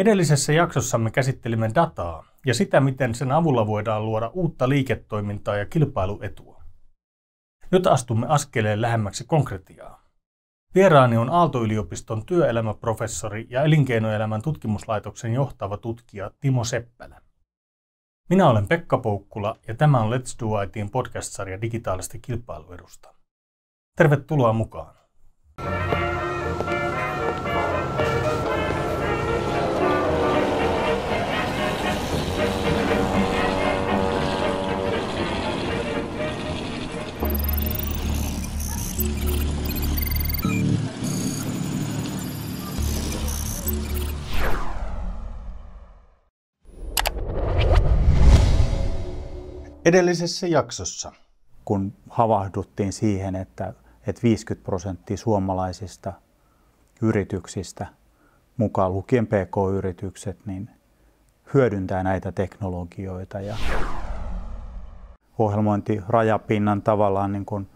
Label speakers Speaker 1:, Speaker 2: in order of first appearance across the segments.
Speaker 1: Edellisessä jaksossamme käsittelimme dataa ja sitä, miten sen avulla voidaan luoda uutta liiketoimintaa ja kilpailuetua. Nyt astumme askeleen lähemmäksi konkretiaa. Vieraani on Aalto-yliopiston työelämäprofessori ja elinkeinoelämän tutkimuslaitoksen johtava tutkija Timo Seppälä. Minä olen Pekka Poukkula ja tämä on Let's Do ITin podcast-sarja digitaalista kilpailuedusta. Tervetuloa mukaan! Edellisessä jaksossa.
Speaker 2: Kun havahduttiin siihen, että, että 50 prosenttia suomalaisista yrityksistä, mukaan lukien PK-yritykset, niin hyödyntää näitä teknologioita ja ohjelmointirajapinnan tavallaan niin kuin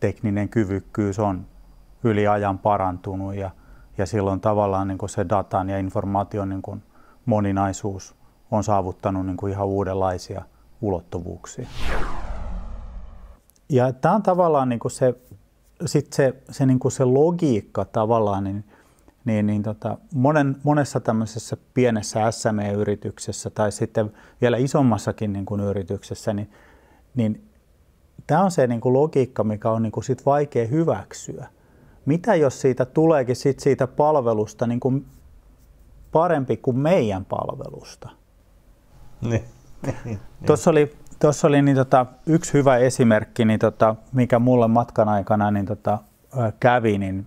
Speaker 2: tekninen kyvykkyys on yli ajan parantunut ja, ja silloin tavallaan niin kuin se datan ja informaation niin kuin moninaisuus on saavuttanut niin kuin ihan uudenlaisia ulottuvuuksia. Ja tämä on tavallaan niin kuin se, sit se, se, niin kuin se logiikka tavallaan, niin, niin, niin tota, monen, monessa tämmöisessä pienessä SME-yrityksessä tai sitten vielä isommassakin niin kuin yrityksessä, niin, niin tämä on se niin kuin logiikka, mikä on niin kuin sit vaikea hyväksyä. Mitä jos siitä tuleekin sit siitä palvelusta niin kuin parempi kuin meidän palvelusta?
Speaker 1: Niin.
Speaker 2: Tuossa oli, tuossa oli niin tota, yksi hyvä esimerkki, niin tota, mikä mulle matkan aikana niin tota, kävi, niin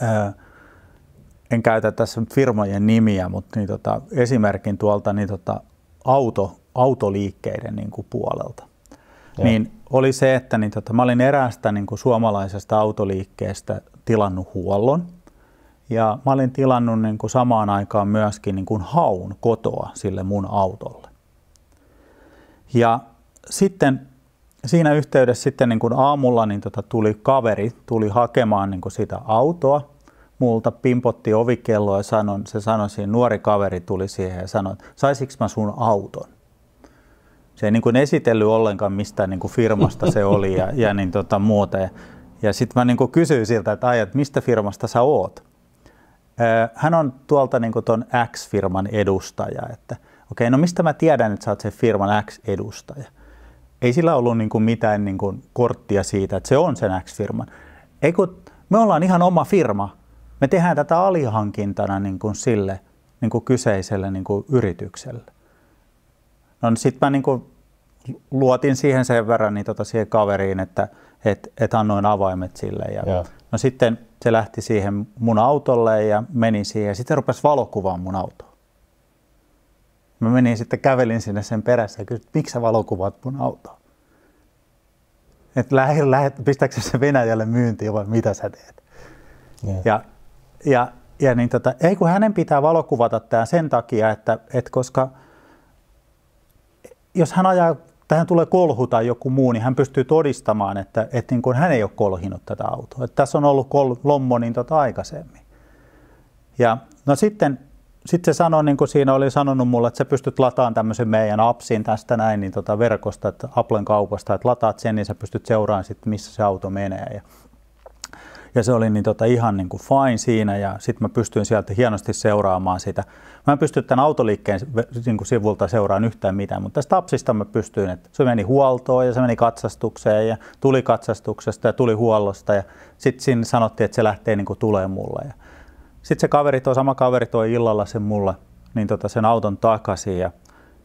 Speaker 2: ää, en käytä tässä firmojen nimiä, mutta niin tota, esimerkin tuolta niin tota, auto, autoliikkeiden niin kuin puolelta. Ja. Niin oli se, että niin tota, mä olin eräästä niin kuin suomalaisesta autoliikkeestä tilannut huollon. Ja mä olin tilannut niin kuin samaan aikaan myöskin niin kuin haun kotoa sille mun autolle. Ja sitten siinä yhteydessä sitten niin kuin aamulla niin tota tuli kaveri, tuli hakemaan niin kuin sitä autoa multa, pimpotti ovikelloa ja sanoi, se sanoi siihen, nuori kaveri tuli siihen ja sanoi, että saisinko mä sun auton? Se ei niin kuin esitellyt ollenkaan mistä niin kuin firmasta se oli ja, ja niin tota muuta. Ja, ja sitten mä niin kuin kysyin siltä, että ajat, mistä firmasta sä oot? Hän on tuolta niin kuin ton X-firman edustaja, että – okei, no mistä mä tiedän, että sä oot se firman X-edustaja? Ei sillä ollut niin kuin mitään niin kuin korttia siitä, että se on sen X-firman. Ei kun me ollaan ihan oma firma. Me tehdään tätä alihankintana niin kuin sille niin kuin kyseiselle niin kuin yritykselle. No niin sitten mä niin kuin luotin siihen sen verran niin tota siihen kaveriin, että et, et annoin avaimet sille. Ja, ja. No sitten se lähti siihen mun autolle ja meni siihen ja sitten rupesi valokuvaan mun autoa. Mä menin sitten, kävelin sinne sen perässä ja kysyin, miksi sä valokuvaat mun autoa? Että lähet, pistääkö se Venäjälle myyntiin vai mitä sä teet? Yeah. Ja, ja, ja niin tota, ei kun hänen pitää valokuvata tämä sen takia, että, että koska jos hän ajaa tähän tulee kolhu tai joku muu, niin hän pystyy todistamaan, että, että niin kuin hän ei ole kolhinut tätä autoa. Että tässä on ollut kol, lommo niin tota aikaisemmin. Ja no sitten sitten se sanoi, niin kuin siinä oli sanonut mulle, että sä pystyt lataamaan tämmöisen meidän appsin tästä näin niin tota verkosta, että Applen kaupasta, että lataat sen, niin sä pystyt seuraamaan sitten, missä se auto menee. Ja, ja se oli niin tota ihan niin kuin fine siinä ja sitten mä pystyin sieltä hienosti seuraamaan sitä. Mä en pysty tämän autoliikkeen niin kuin sivulta seuraamaan yhtään mitään, mutta tästä appsista mä pystyin, että se meni huoltoon ja se meni katsastukseen ja tuli katsastuksesta ja tuli huollosta ja sitten siinä sanottiin, että se lähtee niin kuin tulee mulle. Ja sitten se kaveri, tuo sama kaveri toi illalla sen mulle, niin tota sen auton takaisin ja,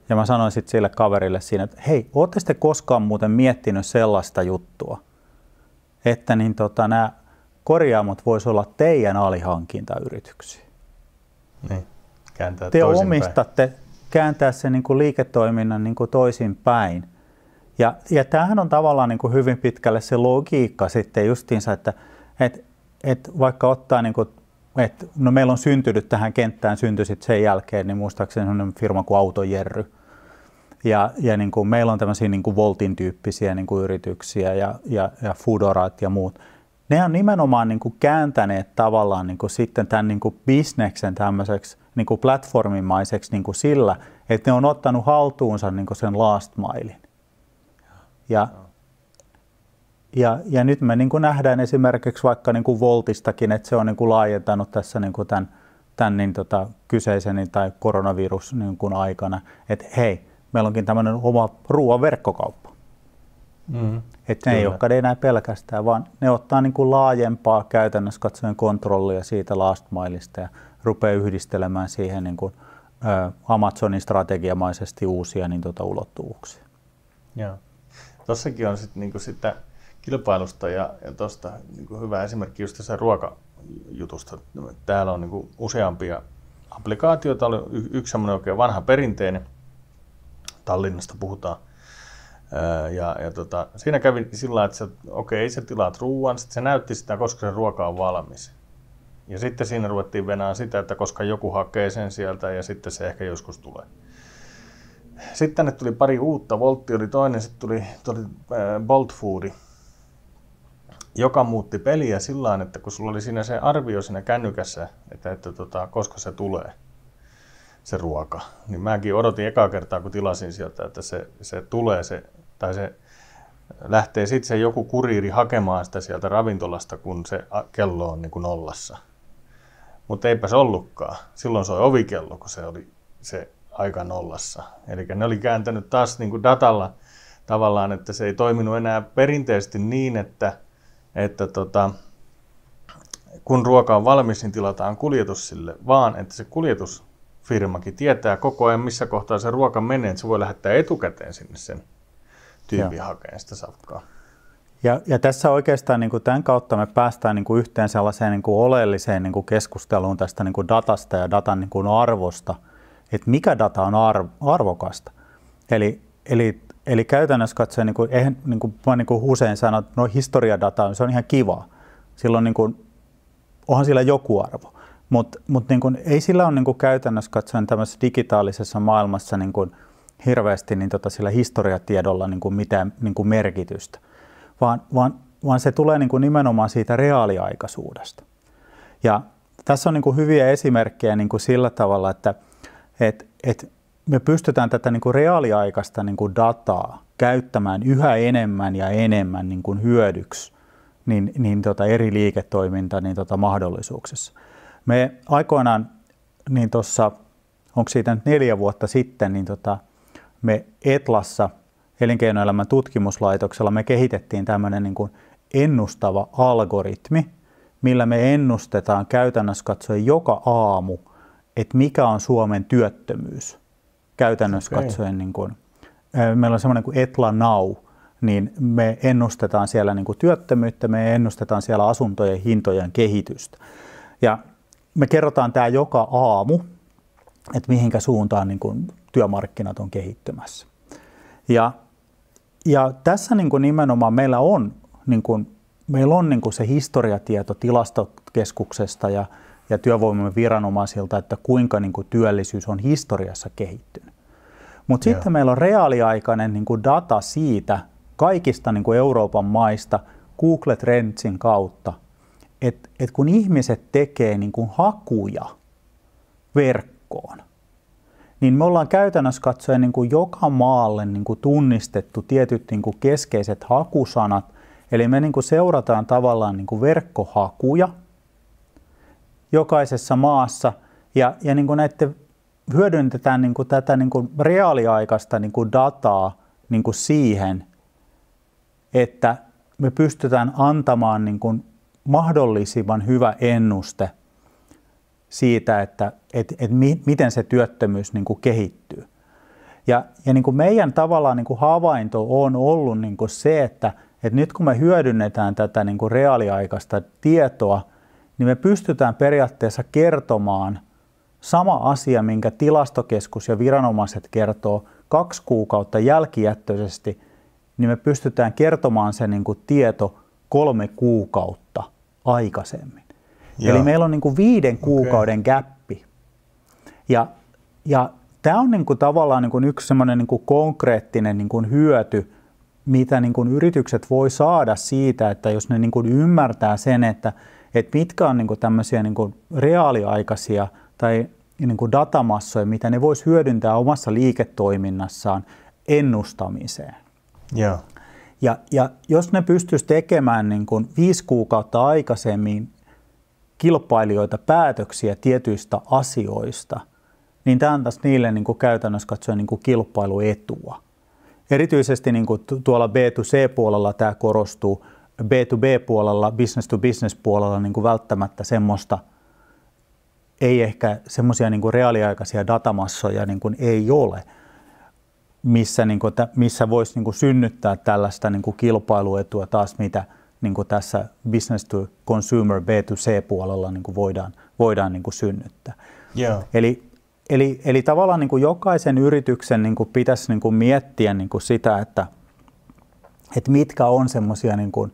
Speaker 2: ja mä sanoin sitten sille kaverille siinä, että hei, ootte sitten koskaan muuten miettinyt sellaista juttua, että niin tota, nämä korjaamot voisi olla teidän alihankintayrityksiä.
Speaker 1: Niin, kääntää
Speaker 2: Te omistatte päin. kääntää sen niin kuin liiketoiminnan niin kuin toisin päin. Ja, ja tämähän on tavallaan niin kuin hyvin pitkälle se logiikka sitten justiinsa, että et, et vaikka ottaa niin kuin et, no meillä on syntynyt tähän kenttään, syntyi sitten sen jälkeen, niin muistaakseni sellainen firma kuin Autojerry. Ja, ja niin kuin meillä on tämmöisiä niin kuin Voltin tyyppisiä niin kuin yrityksiä ja, ja, ja Foodorat ja muut. ne on nimenomaan niin kuin kääntäneet tavallaan niin kuin sitten tämän niin kuin bisneksen tämmöiseksi niin kuin platformimaiseksi niin kuin sillä, että ne on ottanut haltuunsa niin kuin sen last milein. Ja, ja, ja nyt me niin kuin nähdään esimerkiksi vaikka niin kuin Voltistakin, että se on niin kuin laajentanut tässä niin kuin tämän, tämän niin tota, kyseisen tai koronavirus niin kuin aikana, että hei, meillä onkin tämmöinen oma ruoan verkkokauppa. Mm, että ne kyllä. ei olekaan enää pelkästään, vaan ne ottaa niin kuin laajempaa käytännössä katsoen kontrollia siitä last mileista ja rupeaa yhdistelemään siihen niin kuin, ä, Amazonin strategiamaisesti uusia niin tota, ulottuvuuksia.
Speaker 3: Joo. Tossakin on sitten niin sitä kilpailusta ja, ja tuosta niin hyvä esimerkki just tässä ruokajutusta. Täällä on niin useampia applikaatioita, oli yksi semmoinen oikein vanha perinteinen, Tallinnasta puhutaan, ja, ja tota, siinä kävi sillä että okei, okay, sä tilaat ruoan, sitten se näytti sitä, koska se ruoka on valmis. Ja sitten siinä ruvettiin venää sitä, että koska joku hakee sen sieltä ja sitten se ehkä joskus tulee. Sitten tänne tuli pari uutta, Voltti oli toinen, sitten tuli, tuli äh, Bolt Foodi, joka muutti peliä sillä että kun sulla oli siinä se arvio siinä kännykässä, että, että tota, koska se tulee, se ruoka, niin mäkin odotin eka kertaa, kun tilasin sieltä, että se, se tulee se, tai se lähtee sitten se joku kuriiri hakemaan sitä sieltä ravintolasta, kun se kello on niin kuin nollassa. Mutta eipä se ollutkaan. Silloin se oli ovikello, kun se oli se aika nollassa. Eli ne oli kääntänyt taas niin kuin datalla tavallaan, että se ei toiminut enää perinteisesti niin, että, että tota, kun ruoka on valmis, niin tilataan kuljetus sille, vaan että se kuljetusfirmakin tietää koko ajan, missä kohtaa se ruoka menee, että se voi lähettää etukäteen sinne sen tyypin hakemaan sitä safkaa.
Speaker 2: Ja, ja tässä oikeastaan niin kuin tämän kautta me päästään niin kuin yhteen sellaiseen niin kuin oleelliseen niin kuin keskusteluun tästä niin kuin datasta ja datan niin kuin arvosta, että mikä data on arv, arvokasta. Eli, eli, eli käytännössä katsoen, niin kuin, eihän, niin kuin mä niin kuin usein sanon, että no historiadata se on ihan kiva. Silloin niin kuin, onhan sillä joku arvo. Mutta mut niin ei sillä ole niin kuin käytännössä katsoen tämmöisessä digitaalisessa maailmassa niin kuin hirveästi niin tota sillä historiatiedolla niin kuin mitään niin kuin merkitystä vaan, vaan, vaan se tulee niin kuin nimenomaan siitä reaaliaikaisuudesta. Ja tässä on niin kuin hyviä esimerkkejä niin kuin sillä tavalla, että et, et me pystytään tätä niin kuin reaaliaikaista niin kuin dataa käyttämään yhä enemmän ja enemmän niin kuin hyödyksi niin, niin tota eri liiketoiminta niin tota mahdollisuuksissa. Me aikoinaan, niin tuossa, onko siitä nyt neljä vuotta sitten, niin tota, me Etlassa – elinkeinoelämän tutkimuslaitoksella me kehitettiin tämmöinen niin kuin ennustava algoritmi, millä me ennustetaan käytännössä katsoen joka aamu, että mikä on Suomen työttömyys. Käytännössä okay. katsoen, niin kuin, meillä on semmoinen kuin Etla Now, niin me ennustetaan siellä niin kuin työttömyyttä, me ennustetaan siellä asuntojen hintojen kehitystä. Ja me kerrotaan tämä joka aamu, että mihinkä suuntaan niin kuin työmarkkinat on kehittymässä. Ja ja tässä niin kuin nimenomaan meillä on, niin kuin, meillä on niin kuin se historiatieto tilastokeskuksesta ja, ja työvoimamme viranomaisilta, että kuinka niin kuin työllisyys on historiassa kehittynyt. Mutta sitten meillä on reaaliaikainen niin kuin data siitä kaikista niin kuin Euroopan maista Google Trendsin kautta, että et kun ihmiset tekee niin kuin hakuja verkkoon, niin me ollaan käytännössä katsoen niin kuin joka maalle niin kuin tunnistettu tietyt niin kuin keskeiset hakusanat. Eli me niin kuin seurataan tavallaan niin kuin verkkohakuja jokaisessa maassa ja, ja niin kuin näette, hyödynnetään niin kuin tätä niin kuin reaaliaikaista niin kuin dataa niin kuin siihen, että me pystytään antamaan niin kuin mahdollisimman hyvä ennuste siitä, että et, et mi, miten se työttömyys niin kuin kehittyy. Ja, ja niin kuin meidän tavallaan niin kuin havainto on ollut niin kuin se, että, että nyt kun me hyödynnetään tätä niin kuin reaaliaikaista tietoa, niin me pystytään periaatteessa kertomaan sama asia, minkä tilastokeskus ja viranomaiset kertoo kaksi kuukautta jälkijättöisesti, niin me pystytään kertomaan se niin kuin tieto kolme kuukautta aikaisemmin. Joo. Eli meillä on niin kuin viiden kuukauden okay. gappi. Ja, ja tämä on niin kuin tavallaan niin kuin yksi semmoinen niin kuin konkreettinen niin kuin hyöty mitä niin kuin yritykset voi saada siitä, että jos ne niin kuin ymmärtää sen, että, että mitkä on niin kuin tämmöisiä niin kuin reaaliaikaisia tai niin kuin datamassoja, mitä ne voisi hyödyntää omassa liiketoiminnassaan ennustamiseen.
Speaker 3: Yeah.
Speaker 2: Ja, ja jos ne pystyisi tekemään niin kuin viisi kuukautta aikaisemmin kilpailijoita päätöksiä tietyistä asioista, niin tämä antaisi niille niin kuin käytännössä katsoen niin kuin kilpailuetua. Erityisesti niin kuin tuolla B2C-puolella tämä korostuu, B2B-puolella, business-to-business-puolella niin kuin välttämättä semmoista, ei ehkä semmoisia niin reaaliaikaisia datamassoja niin kuin ei ole, missä, niin kuin, missä voisi niin kuin synnyttää tällaista niin kuin kilpailuetua taas, mitä niin kuin tässä business to consumer B2C-puolella niin kuin voidaan, voidaan niin kuin synnyttää.
Speaker 3: Yeah.
Speaker 2: Eli Eli, eli tavallaan niin kuin jokaisen yrityksen niin kuin pitäisi niin kuin miettiä niin kuin sitä, että, että mitkä on semmoisia niin kuin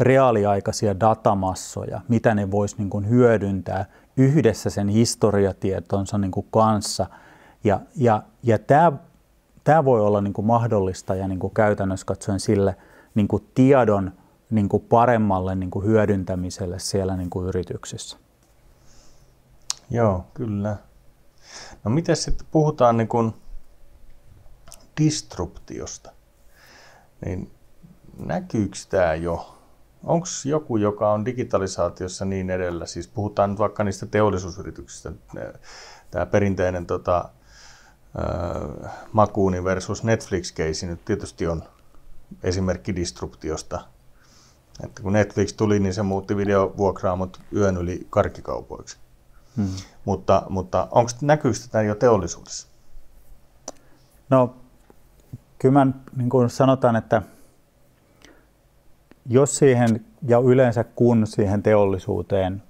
Speaker 2: reaaliaikaisia datamassoja, mitä ne voisi niin kuin hyödyntää yhdessä sen historiatietonsa niin kuin kanssa. Ja, ja, ja tämä, tämä voi olla niin kuin mahdollista ja niin kuin käytännössä katsoen sille niin kuin tiedon niin kuin paremmalle niin kuin hyödyntämiselle siellä niin kuin yrityksissä.
Speaker 3: Joo, kyllä. No miten sitten puhutaan niin kuin disruptiosta, niin näkyykö tämä jo? Onko joku, joka on digitalisaatiossa niin edellä, siis puhutaan nyt vaikka niistä teollisuusyrityksistä, tämä perinteinen tota, äh, Makuuni versus Netflix-keisi nyt tietysti on esimerkki disruptiosta. Että kun Netflix tuli, niin se muutti videovuokraamot yön yli karkkikaupoiksi. Hmm. Mutta, mutta onko näkyykö tätä jo teollisuudessa?
Speaker 2: No, kyllä mä, niin kuin sanotaan, että jos siihen ja yleensä kun siihen teollisuuteen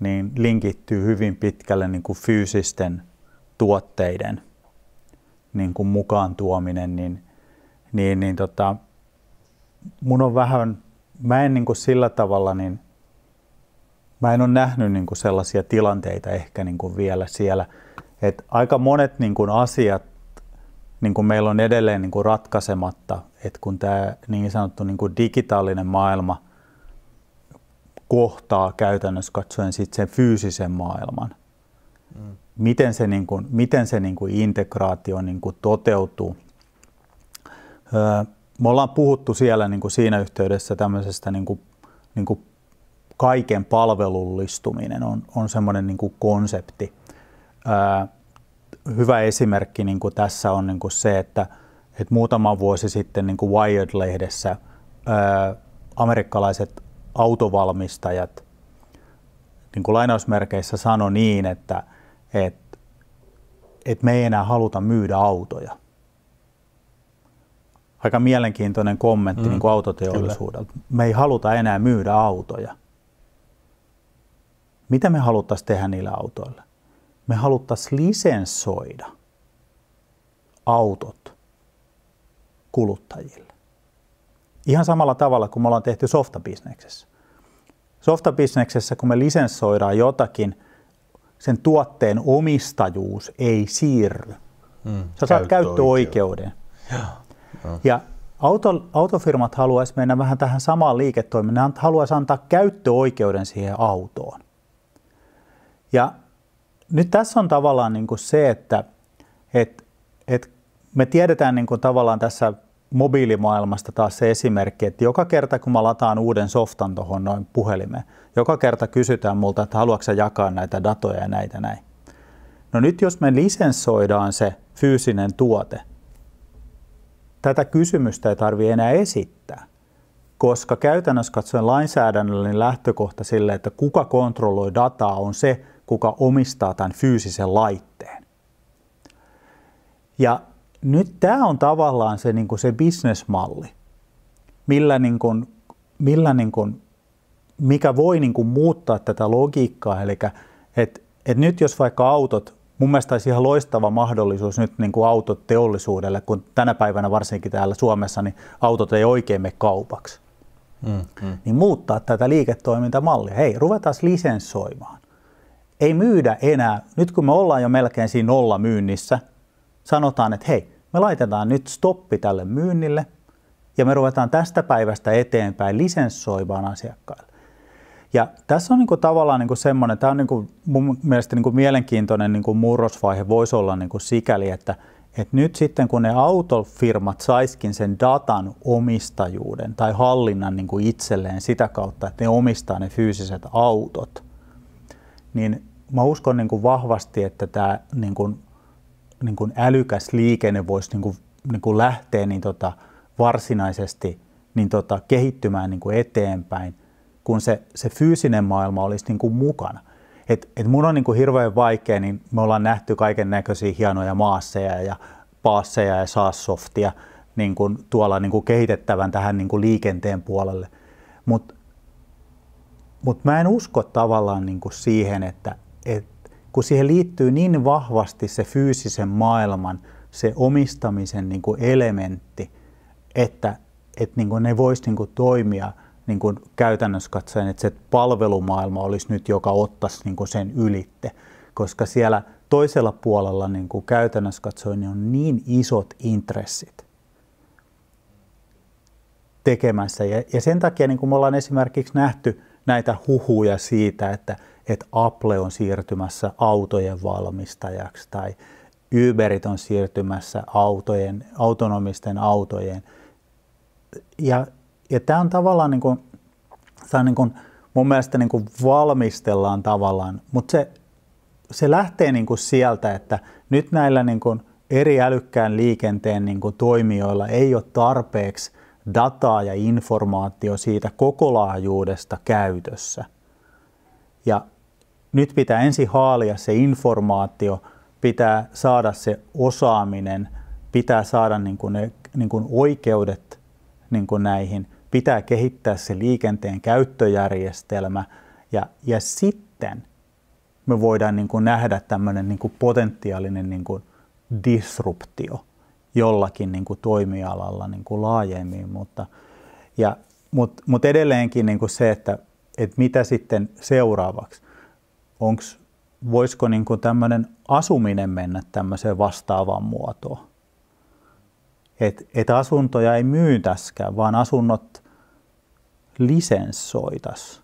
Speaker 2: niin linkittyy hyvin pitkälle niin kuin fyysisten tuotteiden niin kuin mukaan tuominen, niin, niin, niin tota, mun on vähän, mä en niin kuin sillä tavalla niin mä en ole nähnyt niin kuin sellaisia tilanteita ehkä niin kuin vielä siellä. Et aika monet niin kuin asiat niin kuin meillä on edelleen niin kuin ratkaisematta, että kun tämä niin sanottu niin kuin digitaalinen maailma kohtaa käytännössä katsoen sit sen fyysisen maailman, mm. miten se, niin kuin, miten se niin kuin integraatio niin kuin toteutuu. Öö, me ollaan puhuttu siellä niin kuin siinä yhteydessä tämmöisestä niin kuin, niin kuin kaiken palvelullistuminen on, on semmoinen niin konsepti. Ää, hyvä esimerkki niin kuin tässä on niin kuin se, että, että muutama vuosi sitten niin kuin Wired-lehdessä ää, amerikkalaiset autovalmistajat niin kuin lainausmerkeissä sanoi niin, että, että, että me ei enää haluta myydä autoja. Aika mielenkiintoinen kommentti mm, niin kuin autoteollisuudelta. Kyllä. Me ei haluta enää myydä autoja. Mitä me haluttaisiin tehdä niillä autoilla? Me haluttaisiin lisensoida autot kuluttajille. Ihan samalla tavalla kuin me ollaan tehty softabisneksessä. Softabisneksessä, kun me lisensoidaan jotakin, sen tuotteen omistajuus ei siirry. Mm, Sä saat käyttöoikeuden. Ja, no. ja auto, autofirmat haluaisi mennä vähän tähän samaan liiketoimintaan. Ne haluaisi antaa käyttöoikeuden siihen autoon. Ja nyt tässä on tavallaan niin kuin se, että et, et me tiedetään niin kuin tavallaan tässä mobiilimaailmasta taas se esimerkki, että joka kerta kun mä lataan uuden softan tuohon noin puhelimeen, joka kerta kysytään multa, että haluatko jakaa näitä datoja ja näitä näin. No nyt jos me lisensoidaan se fyysinen tuote, tätä kysymystä ei tarvitse enää esittää, koska käytännössä katsoen lainsäädännöllinen lähtökohta sille, että kuka kontrolloi dataa, on se, kuka omistaa tämän fyysisen laitteen. Ja nyt tämä on tavallaan se, niin kuin se bisnesmalli, millä, niin kuin, millä niin kuin, mikä voi niin kuin muuttaa tätä logiikkaa. Eli että et nyt jos vaikka autot, mun mielestä olisi ihan loistava mahdollisuus nyt niin kuin autot teollisuudelle, kun tänä päivänä varsinkin täällä Suomessa niin autot ei oikein mene kaupaksi. Mm, mm. Niin muuttaa tätä liiketoimintamallia. Hei, ruvetaan lisensoimaan ei myydä enää, nyt kun me ollaan jo melkein siinä nolla myynnissä, sanotaan, että hei, me laitetaan nyt stoppi tälle myynnille, ja me ruvetaan tästä päivästä eteenpäin lisenssoimaan asiakkaille. Ja tässä on niin kuin tavallaan niin kuin semmoinen, tämä on niin kuin mun mielestä niin kuin mielenkiintoinen niin kuin murrosvaihe voisi olla niin kuin sikäli, että, että nyt sitten kun ne autofirmat saiskin sen datan omistajuuden tai hallinnan niin kuin itselleen sitä kautta, että ne omistaa ne fyysiset autot, niin mä uskon niin kuin vahvasti, että tämä niin kuin, niin kuin älykäs liikenne voisi niin kuin, niin kuin lähteä niin tota, varsinaisesti niin tota, kehittymään niin kuin eteenpäin, kun se, se fyysinen maailma olisi niin kuin mukana. Et, et mun on niin kuin hirveän vaikea, niin me ollaan nähty kaiken näköisiä hienoja maasseja ja paasseja ja saassoftia niin kuin tuolla niin kuin kehitettävän tähän niin kuin liikenteen puolelle. Mutta mut mä en usko tavallaan niin kuin siihen, että et, kun siihen liittyy niin vahvasti se fyysisen maailman, se omistamisen niin kuin elementti, että et niin kuin ne vois niin kuin toimia niin kuin käytännössä katsoen, että se palvelumaailma olisi nyt, joka ottaisi niin kuin sen ylitte, koska siellä toisella puolella niin kuin käytännössä katsoen niin on niin isot intressit tekemässä. Ja, ja sen takia niin kuin me ollaan esimerkiksi nähty näitä huhuja siitä, että, että Apple on siirtymässä autojen valmistajaksi tai Uberit on siirtymässä autojen, autonomisten autojen. Ja, ja tämä on tavallaan niin kuin, tämä on niin kuin, mun mielestä niin kuin valmistellaan tavallaan, mutta se, se lähtee niin kuin sieltä, että nyt näillä niin kuin eri älykkään liikenteen niin kuin toimijoilla ei ole tarpeeksi dataa ja informaatio siitä koko laajuudesta käytössä. Ja nyt pitää ensin haalia se informaatio, pitää saada se osaaminen, pitää saada niin kuin ne niin kuin oikeudet niin kuin näihin, pitää kehittää se liikenteen käyttöjärjestelmä ja, ja sitten me voidaan niin kuin nähdä tämmöinen niin kuin potentiaalinen niin kuin disruptio jollakin niin kuin toimialalla niin kuin laajemmin, mutta, ja, mutta, mutta edelleenkin niin kuin se, että, että mitä sitten seuraavaksi, onks, voisiko niin tämmöinen asuminen mennä tämmöiseen vastaavaan muotoon, että et asuntoja ei myytäskään, vaan asunnot lisenssoitas,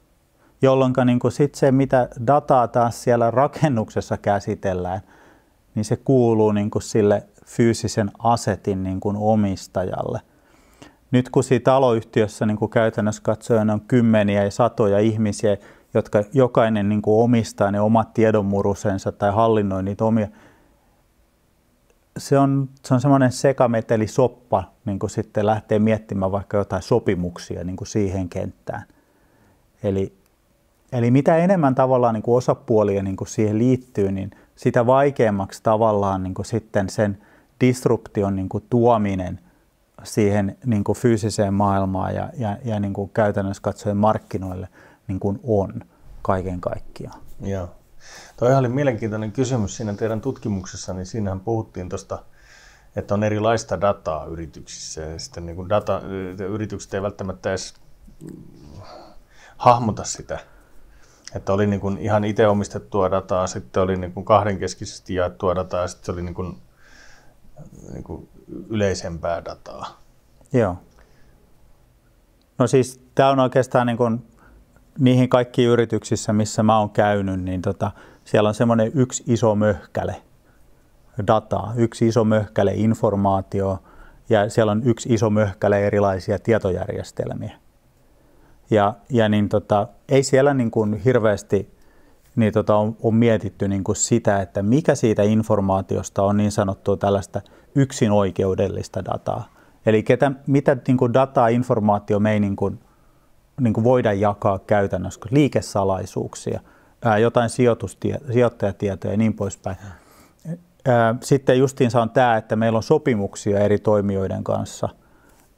Speaker 2: jolloin niin se, mitä dataa taas siellä rakennuksessa käsitellään, niin se kuuluu niin sille fyysisen asetin niin omistajalle. Nyt kun siinä taloyhtiössä niin käytännössä katsoen on kymmeniä ja satoja ihmisiä, jotka jokainen niin kuin omistaa ne omat tiedonmurusensa tai hallinnoi niitä omia, se on, se on semmoinen sekameteli soppa niin kuin sitten lähtee miettimään vaikka jotain sopimuksia niin kuin siihen kenttään. Eli, eli mitä enemmän tavallaan niin kuin osapuolia niin kuin siihen liittyy, niin sitä vaikeammaksi tavallaan niin kuin sitten sen disruption niin kuin tuominen siihen niin kuin fyysiseen maailmaan ja, ja, ja niin kuin käytännössä katsoen markkinoille niin kuin on kaiken kaikkiaan.
Speaker 3: Joo. Toi oli mielenkiintoinen kysymys siinä teidän tutkimuksessa, niin siinähän puhuttiin tuosta, että on erilaista dataa yrityksissä ja sitten niin kuin data, yritykset ei välttämättä edes hahmota sitä. Että oli niin kuin ihan itse omistettua dataa, sitten oli niin kuin kahdenkeskisesti jaettua dataa ja sitten oli niin kuin, niin kuin yleisempää dataa.
Speaker 2: Joo. No siis tämä on oikeastaan niin kuin niihin kaikkiin yrityksissä, missä mä oon käynyt, niin tota, siellä on semmoinen yksi iso möhkäle dataa, yksi iso möhkäle informaatio ja siellä on yksi iso möhkäle erilaisia tietojärjestelmiä. Ja, ja niin tota, ei siellä niin kuin hirveästi niin tota, on, on mietitty niin kuin sitä, että mikä siitä informaatiosta on niin sanottua tällaista yksin oikeudellista dataa. Eli ketä, mitä niin kuin dataa, informaatio me ei niin kuin, niin kuin voida jakaa käytännössä, liikesalaisuuksia, ää, jotain sijoittajatietoja ja niin poispäin. Ää, sitten justiinsa on tämä, että meillä on sopimuksia eri toimijoiden kanssa.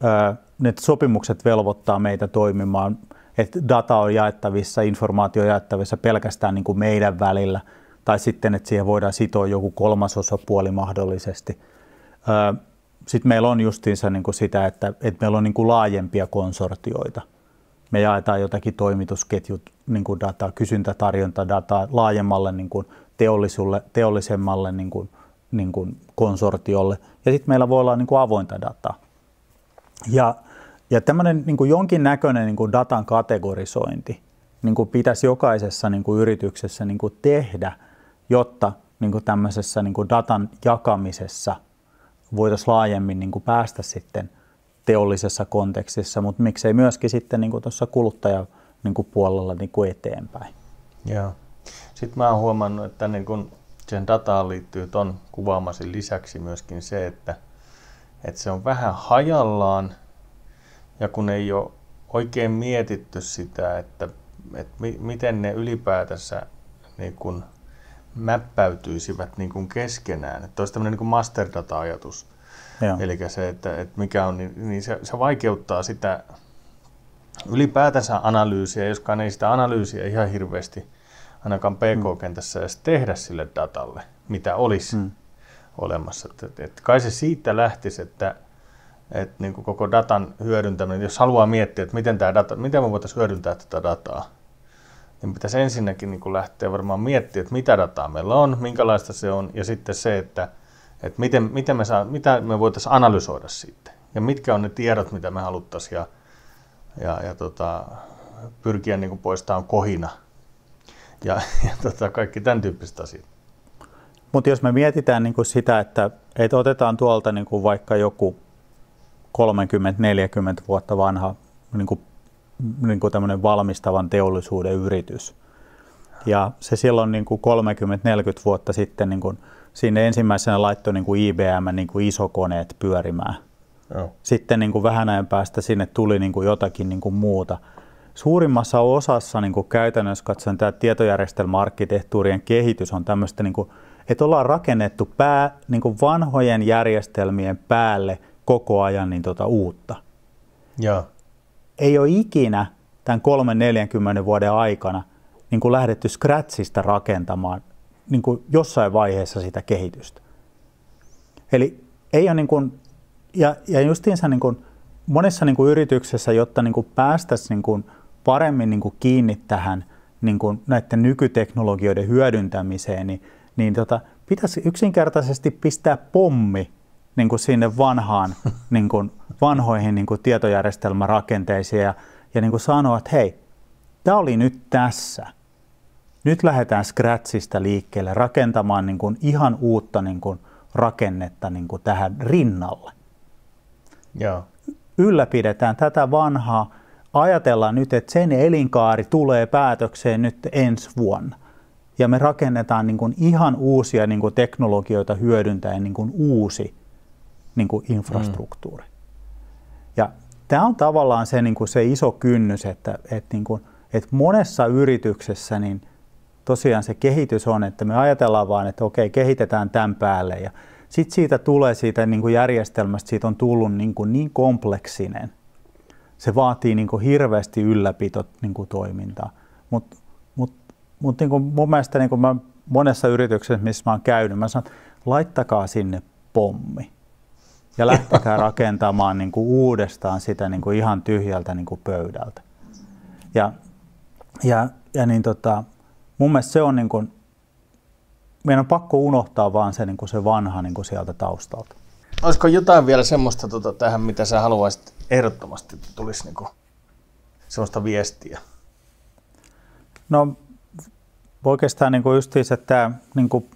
Speaker 2: Ää, ne sopimukset velvoittaa meitä toimimaan, että data on jaettavissa, informaatio on jaettavissa pelkästään niin kuin meidän välillä, tai sitten, että siihen voidaan sitoa joku kolmasosapuoli mahdollisesti. Sitten meillä on justiinsa niin kuin sitä, että, että meillä on niin kuin laajempia konsortioita – me jaetaan jotakin toimitusketjut, niin kuin dataa, kysyntätarjontadataa laajemmalle niin kuin teollisulle, teollisemmalle niin kuin, niin kuin konsortiolle. Ja sitten meillä voi olla niin kuin avointa dataa. Ja ja tämmöinen niin jonkinnäköinen niin kuin datan kategorisointi niin kuin pitäisi jokaisessa niin kuin yrityksessä niin kuin tehdä, jotta niin kuin tämmöisessä niin kuin datan jakamisessa voitaisiin laajemmin niin kuin päästä sitten teollisessa kontekstissa, mutta miksei myöskin sitten niin kuin tuossa kuluttajapuolella niin kuin eteenpäin.
Speaker 3: Joo. Sitten mä oon huomannut, että niin kun sen dataan liittyy ton kuvaamasi lisäksi myöskin se, että, että se on vähän hajallaan ja kun ei ole oikein mietitty sitä, että, että mi, miten ne ylipäätänsä niin kun mäppäytyisivät niin kun keskenään. Että olisi tämmöinen niin masterdata-ajatus. Joo. Eli se, että, että mikä on, niin, niin se, se vaikeuttaa sitä ylipäätänsä analyysiä, joskaan ei sitä analyysiä ihan hirveästi ainakaan PK-kentässä edes tehdä sille datalle, mitä olisi mm. olemassa. Et, et, et kai se siitä lähtisi, että et niin kuin koko datan hyödyntäminen, jos haluaa miettiä, että miten, tämä data, miten me voitaisiin hyödyntää tätä dataa, niin pitäisi ensinnäkin niin kuin lähteä varmaan miettiä, että mitä dataa meillä on, minkälaista se on, ja sitten se, että, että miten, miten me saa, mitä me voitaisiin analysoida siitä, ja mitkä on ne tiedot, mitä me haluttaisiin, ja, ja, ja tota, pyrkiä niin poistamaan kohina ja, ja tota, kaikki tämän tyyppiset asiat.
Speaker 2: Mutta jos me mietitään niin sitä, että, että otetaan tuolta niin vaikka joku 30-40 vuotta vanha niin kuin, niin kuin valmistavan teollisuuden yritys. Ja se silloin niin kuin 30-40 vuotta sitten niin kuin, sinne ensimmäisenä laittoi niin kuin IBM niin kuin isokoneet pyörimään. Joo. Sitten niin kuin vähän ajan päästä sinne tuli niin kuin jotakin niin kuin muuta – suurimmassa osassa niin kuin käytännössä katsoen tämä tietojärjestelmäarkkitehtuurien kehitys on tämmöistä, niin kuin, että ollaan rakennettu pää, niin kuin vanhojen järjestelmien päälle koko ajan niin tota uutta.
Speaker 3: Ja.
Speaker 2: Ei ole ikinä tämän 3-40 vuoden aikana niin kuin lähdetty Scratchista rakentamaan niin kuin jossain vaiheessa sitä kehitystä. Eli ei ole niin kuin, ja, ja justiinsa niin kuin monessa niin kuin yrityksessä, jotta niin kuin päästäisiin niin kuin paremmin niin kuin kiinni tähän niin kuin näiden nykyteknologioiden hyödyntämiseen, niin, niin tota, pitäisi yksinkertaisesti pistää pommi niin kuin sinne vanhaan, niin kuin vanhoihin niin kuin tietojärjestelmärakenteisiin ja, ja niin kuin sanoa, että hei, tämä oli nyt tässä. Nyt lähdetään Scratchista liikkeelle rakentamaan niin kuin ihan uutta niin kuin rakennetta niin kuin tähän rinnalle.
Speaker 3: Joo.
Speaker 2: Ylläpidetään tätä vanhaa ajatellaan nyt, että sen elinkaari tulee päätökseen nyt ensi vuonna. Ja me rakennetaan niin kuin ihan uusia niin kuin teknologioita hyödyntäen niin kuin uusi niin kuin infrastruktuuri. Mm. Ja tämä on tavallaan se, niin kuin se iso kynnys, että, että, niin kuin, että monessa yrityksessä niin tosiaan se kehitys on, että me ajatellaan vaan, että okei, kehitetään tämän päälle ja sitten siitä tulee siitä niin kuin järjestelmästä, siitä on tullut niin, kuin niin kompleksinen – se vaatii niin kuin hirveästi ylläpito niin kuin toimintaa. Mutta mut, mut niin kuin mun mielestä niin kuin mä monessa yrityksessä, missä mä oon käynyt, mä sanon, laittakaa sinne pommi ja lähtekää rakentamaan niin kuin uudestaan sitä niin kuin ihan tyhjältä niin kuin pöydältä. Ja, ja, ja niin tota, mun mielestä se on niin kuin, meidän on pakko unohtaa vaan se, niin kuin se vanha niin kuin sieltä taustalta.
Speaker 3: Olisiko jotain vielä semmoista tota, tähän, mitä sä haluaisit ehdottomasti, että tulisi niinku semmoista viestiä?
Speaker 2: No oikeastaan niin kuin justiinsa tämä niin kuin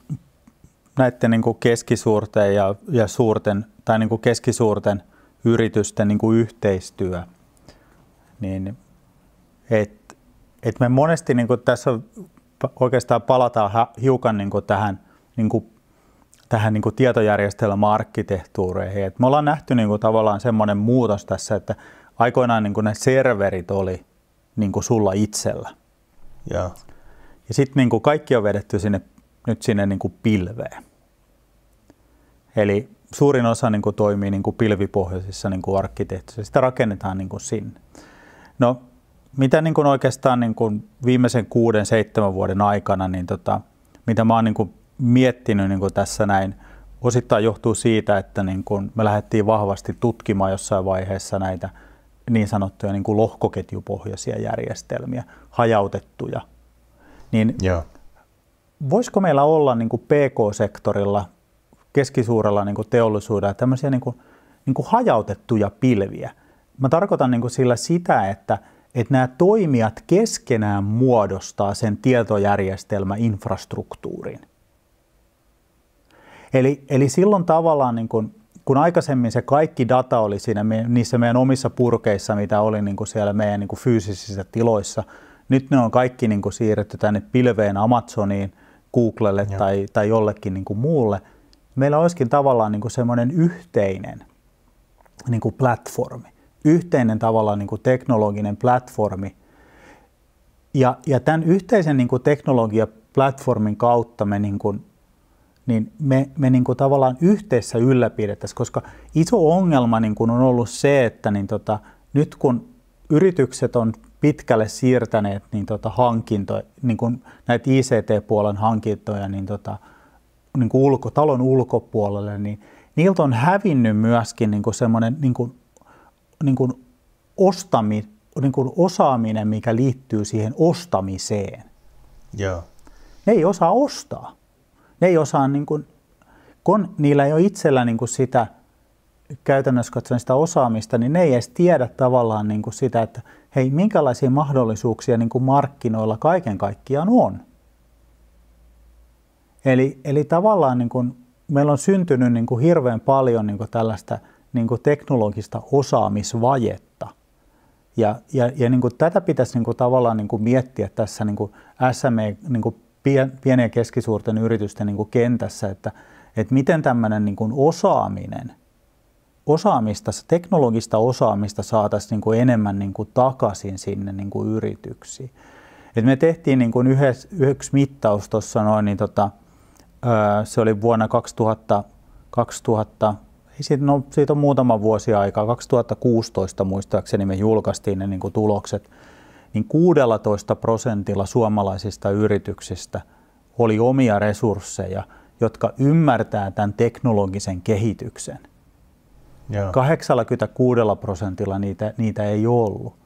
Speaker 2: näiden niin kuin keskisuurten ja, ja suurten, tai niin kuin keskisuurten yritysten niin kuin yhteistyö, niin et, et me monesti niin kuin tässä oikeastaan palataan hiukan niin kuin tähän niin kuin tähän niin kuin tietojärjestelmäarkkitehtuureihin. Et me ollaan nähty niin kuin tavallaan semmoinen muutos tässä, että aikoinaan niin kuin ne serverit oli niin kuin sulla itsellä.
Speaker 3: Ja,
Speaker 2: ja sitten niin kuin kaikki on vedetty sinne, nyt sinne niin kuin pilveen. Eli suurin osa niin kuin toimii niin kuin pilvipohjaisissa niin kuin arkkitehtuurissa. Sitä rakennetaan niin kuin sinne. No, mitä niin kuin oikeastaan niin kuin viimeisen kuuden, seitsemän vuoden aikana, niin tota, mitä mä oon niin kuin miettinyt niin kuin tässä näin. Osittain johtuu siitä, että niin kuin me lähdettiin vahvasti tutkimaan jossain vaiheessa näitä niin sanottuja niin kuin lohkoketjupohjaisia järjestelmiä, hajautettuja. Niin
Speaker 3: Joo.
Speaker 2: voisiko meillä olla niin kuin PK-sektorilla, keskisuurella niin kuin teollisuudella tämmöisiä niin kuin, niin kuin hajautettuja pilviä, mä tarkoitan niin kuin sillä sitä, että, että nämä toimijat keskenään muodostaa sen tietojärjestelmäinfrastruktuurin. Eli, eli silloin tavallaan, niin kuin, kun aikaisemmin se kaikki data oli siinä niissä meidän omissa purkeissa, mitä oli niin kuin siellä meidän niin kuin fyysisissä tiloissa, nyt ne on kaikki niin kuin siirretty tänne pilveen Amazoniin, Googlelle tai, tai jollekin niin kuin muulle. Meillä olisikin tavallaan niin kuin semmoinen yhteinen niin kuin platformi, yhteinen tavallaan niin kuin teknologinen platformi. Ja, ja tämän yhteisen niin kuin teknologiaplatformin kautta me, niin kuin, niin me, me niin kuin tavallaan yhteisessä ylläpidettäisiin, koska iso ongelma niin kuin on ollut se, että niin tota, nyt kun yritykset on pitkälle siirtäneet niin tota hankintoja, niin kuin näitä ICT-puolen hankintoja niin tota, niin kuin ulko, talon ulkopuolelle, niin niiltä on hävinnyt myöskin niin kuin semmoinen niin kuin, niin kuin ostami, niin kuin osaaminen, mikä liittyy siihen ostamiseen.
Speaker 3: Joo.
Speaker 2: Ne ei osaa ostaa. Ne ei osaa, niin kuin, kun niillä ei ole itsellä niin kuin sitä käytännössä katsoen sitä osaamista, niin ne ei edes tiedä tavallaan niin kuin sitä, että hei, minkälaisia mahdollisuuksia niin kuin markkinoilla kaiken kaikkiaan on. Eli, eli tavallaan niin kuin meillä on syntynyt niin kuin hirveän paljon niin kuin tällaista niin kuin teknologista osaamisvajetta. Ja, ja, ja niin kuin tätä pitäisi niin kuin tavallaan niin kuin miettiä tässä niin kuin SME, niin kuin pienen ja keskisuurten yritysten niin kuin kentässä, että, että miten tämmöinen niin kuin osaaminen – osaamista, teknologista osaamista saataisiin niin kuin enemmän niin kuin takaisin sinne niin kuin yrityksiin. Et me tehtiin niin kuin yhdessä, yksi mittaus tuossa noin, niin tota, se oli vuonna 2000, 2000 siitä, no, siitä on muutama vuosi aikaa, 2016 muistaakseni me julkaistiin ne niin kuin tulokset, niin 16 prosentilla suomalaisista yrityksistä oli omia resursseja, jotka ymmärtää tämän teknologisen kehityksen – Joo. 86 prosentilla niitä, niitä ei ollut.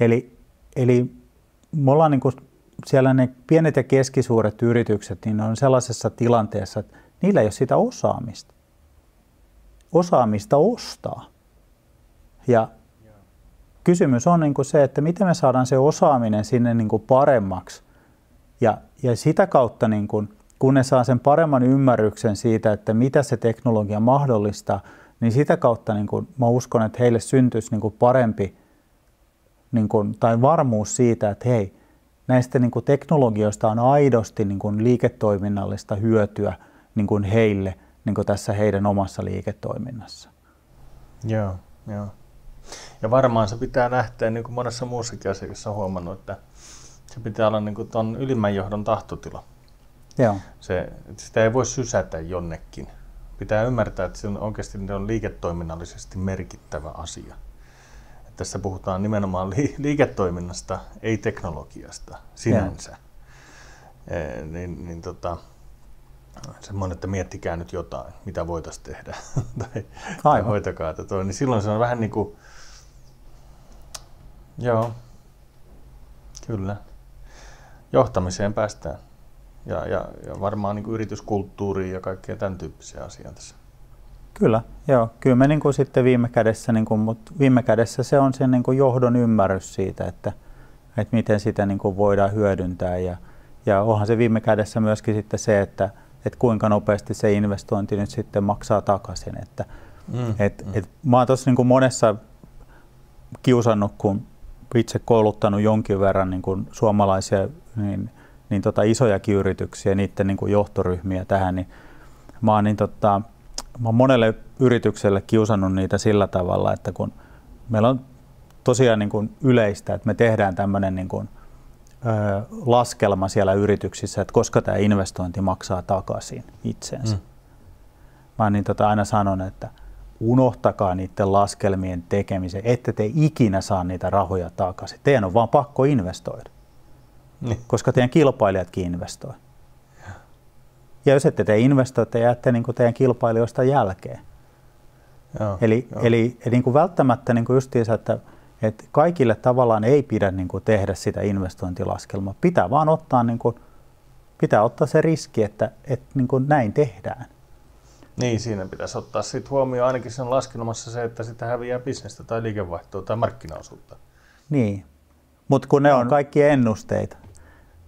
Speaker 2: Eli, eli me ollaan niin kuin siellä ne pienet ja keskisuuret yritykset, niin ne on sellaisessa tilanteessa, että niillä ei ole sitä osaamista. Osaamista ostaa. Ja kysymys on niin kuin se, että miten me saadaan se osaaminen sinne niin kuin paremmaksi. Ja, ja sitä kautta, niin kuin, kun ne saa sen paremman ymmärryksen siitä, että mitä se teknologia mahdollistaa, niin sitä kautta niin kuin, mä uskon, että heille syntyisi niin kuin parempi niin kuin, tai varmuus siitä, että hei, näistä niin kuin teknologioista on aidosti niin kuin liiketoiminnallista hyötyä niin kuin heille niin kuin tässä heidän omassa liiketoiminnassa.
Speaker 3: Joo, joo. Ja varmaan se pitää lähteä, niin kuin monessa muussakin asiassa on huomannut, että se pitää olla niin kuin ton ylimmän johdon tahtotila.
Speaker 2: Joo.
Speaker 3: Se, sitä ei voi sysätä jonnekin pitää ymmärtää, että se on oikeasti se on liiketoiminnallisesti merkittävä asia. Että tässä puhutaan nimenomaan li- liiketoiminnasta, ei teknologiasta sinänsä. E, niin, niin tota, semmoinen, että miettikää nyt jotain, mitä voitaisiin tehdä, tai, tai hoitakaa tätä. Niin silloin se on vähän niin kuin, joo, kyllä, johtamiseen päästään ja, ja, ja varmaan niin kuin yrityskulttuuriin ja kaikkea tämän tyyppisiä asioita tässä.
Speaker 2: Kyllä, joo. Kyllä me niin kuin sitten viime kädessä, niin kuin, mutta viime kädessä se on sen niin kuin johdon ymmärrys siitä, että, että miten sitä niin kuin voidaan hyödyntää ja, ja onhan se viime kädessä myöskin sitten se, että, että kuinka nopeasti se investointi nyt sitten maksaa takaisin. Että, mm, et, mm. Et, mä oon tuossa niin monessa kiusannut, kun itse kouluttanut jonkin verran niin kuin suomalaisia niin niin tota isojakin yrityksiä, niiden niin kuin johtoryhmiä tähän, niin mä oon, niin tota, mä oon monelle yritykselle kiusannut niitä sillä tavalla, että kun meillä on tosiaan niin kuin yleistä, että me tehdään tämmöinen niin kuin, laskelma siellä yrityksissä, että koska tämä investointi maksaa takaisin itsensä. Mm. Mä niin tota aina sanon, että unohtakaa niiden laskelmien tekemisen, ette te ikinä saa niitä rahoja takaisin. Teidän on vaan pakko investoida niin. koska teidän kilpailijatkin investoi. Ja jos ette te investoi, te jäätte niin kuin teidän kilpailijoista jälkeen. Joo, eli, joo. eli, eli niin kuin välttämättä niin kuin justiinsa, että, että kaikille tavallaan ei pidä niin kuin tehdä sitä investointilaskelmaa. Pitää vaan ottaa, niin kuin, pitää ottaa se riski, että, että niin kuin näin tehdään.
Speaker 3: Niin, siinä pitäisi ottaa sitten huomioon ainakin sen laskelmassa se, että sitä häviää bisnestä tai liikevaihtoa tai markkinaosuutta.
Speaker 2: Niin, mutta kun ne on kaikki ennusteita.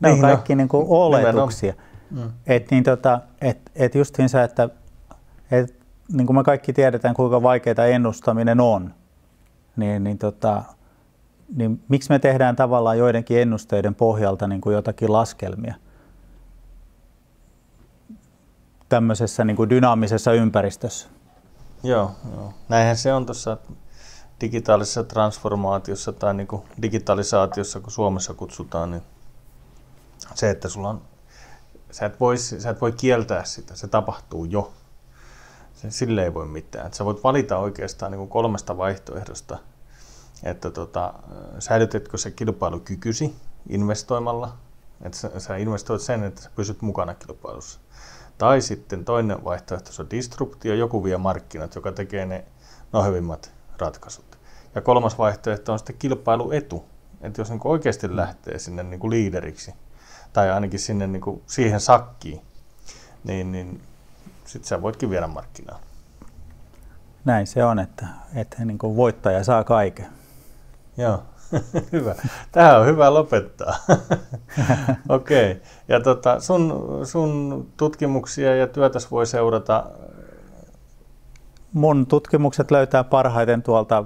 Speaker 2: Ne niin, on no. kaikki no, niin oletuksia. Mm. Että niin tota, et, et justiinsa, että et, niin kuin me kaikki tiedetään, kuinka vaikeaa ennustaminen on, niin, niin, tota, niin miksi me tehdään tavallaan joidenkin ennusteiden pohjalta niin kuin jotakin laskelmia tämmöisessä niin kuin dynaamisessa ympäristössä?
Speaker 3: Joo, joo. näinhän se on tuossa digitaalisessa transformaatiossa tai niin kuin digitalisaatiossa, kun Suomessa kutsutaan, niin se, että sulla on, sä et, voi, sä et voi kieltää sitä, se tapahtuu jo. Se, sille ei voi mitään. Et sä voit valita oikeastaan niin kolmesta vaihtoehdosta, että tota, säilytetkö se kilpailukykysi investoimalla, että sä, sä investoit sen, että sä pysyt mukana kilpailussa. Tai sitten toinen vaihtoehto on disruptio, joku vie markkinat, joka tekee ne nohevimmat ratkaisut. Ja kolmas vaihtoehto on sitten kilpailuetu, että jos niin oikeasti lähtee sinne niin liideriksi, tai ainakin sinne niin siihen sakkiin, niin, niin sitten sä voitkin viedä markkinaa.
Speaker 2: Näin se on, että, että niin kuin voittaja saa kaiken.
Speaker 3: Joo, hyvä. Tähän on hyvä lopettaa. Okei. Okay. Ja tota, sun, sun tutkimuksia ja työtäs voi seurata?
Speaker 2: Mun tutkimukset löytää parhaiten tuolta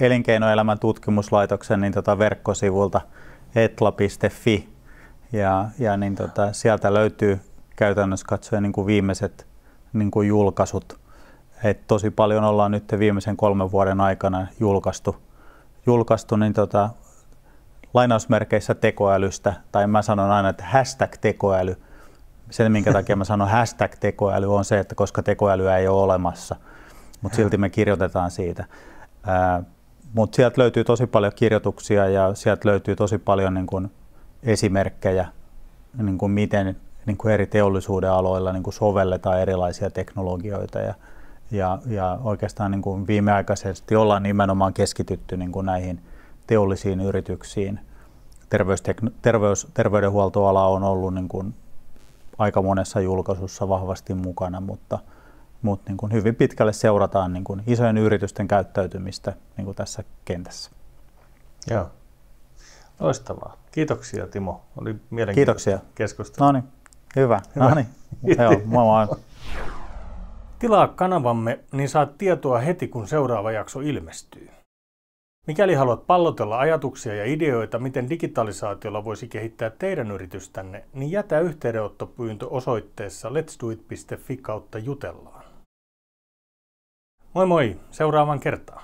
Speaker 2: Elinkeinoelämän tutkimuslaitoksen niin tota verkkosivulta etla.fi ja, ja niin tota, sieltä löytyy käytännössä katsoen niin kuin viimeiset niin kuin julkaisut. Et tosi paljon ollaan nyt viimeisen kolmen vuoden aikana julkaistu, julkaistu niin tota, lainausmerkeissä tekoälystä, tai mä sanon aina, että hashtag tekoäly. Se, minkä takia mä sanon hashtag tekoäly, on se, että koska tekoälyä ei ole olemassa, mutta silti me kirjoitetaan siitä. Mutta sieltä löytyy tosi paljon kirjoituksia ja sieltä löytyy tosi paljon niin kun, esimerkkejä, niin kuin miten niin kuin eri teollisuuden aloilla niin kuin sovelletaan erilaisia teknologioita ja, ja, ja oikeastaan niin kuin viimeaikaisesti ollaan nimenomaan keskitytty niin kuin näihin teollisiin yrityksiin. terveys, terveydenhuoltoala on ollut niin kuin aika monessa julkaisussa vahvasti mukana, mutta, mutta niin kuin hyvin pitkälle seurataan niin kuin isojen yritysten käyttäytymistä niin kuin tässä kentässä.
Speaker 3: Joo. Loistavaa. Kiitoksia Timo. Oli mielenkiintoista
Speaker 2: Kiitoksia.
Speaker 3: keskustelu.
Speaker 2: No niin, hyvä. hyvä. No niin, joo, moi moi.
Speaker 1: Tilaa kanavamme, niin saat tietoa heti kun seuraava jakso ilmestyy. Mikäli haluat pallotella ajatuksia ja ideoita, miten digitalisaatiolla voisi kehittää teidän yritystänne, niin jätä yhteydenottopyyntö osoitteessa letsduit.fi kautta jutellaan. Moi moi, seuraavan kertaan.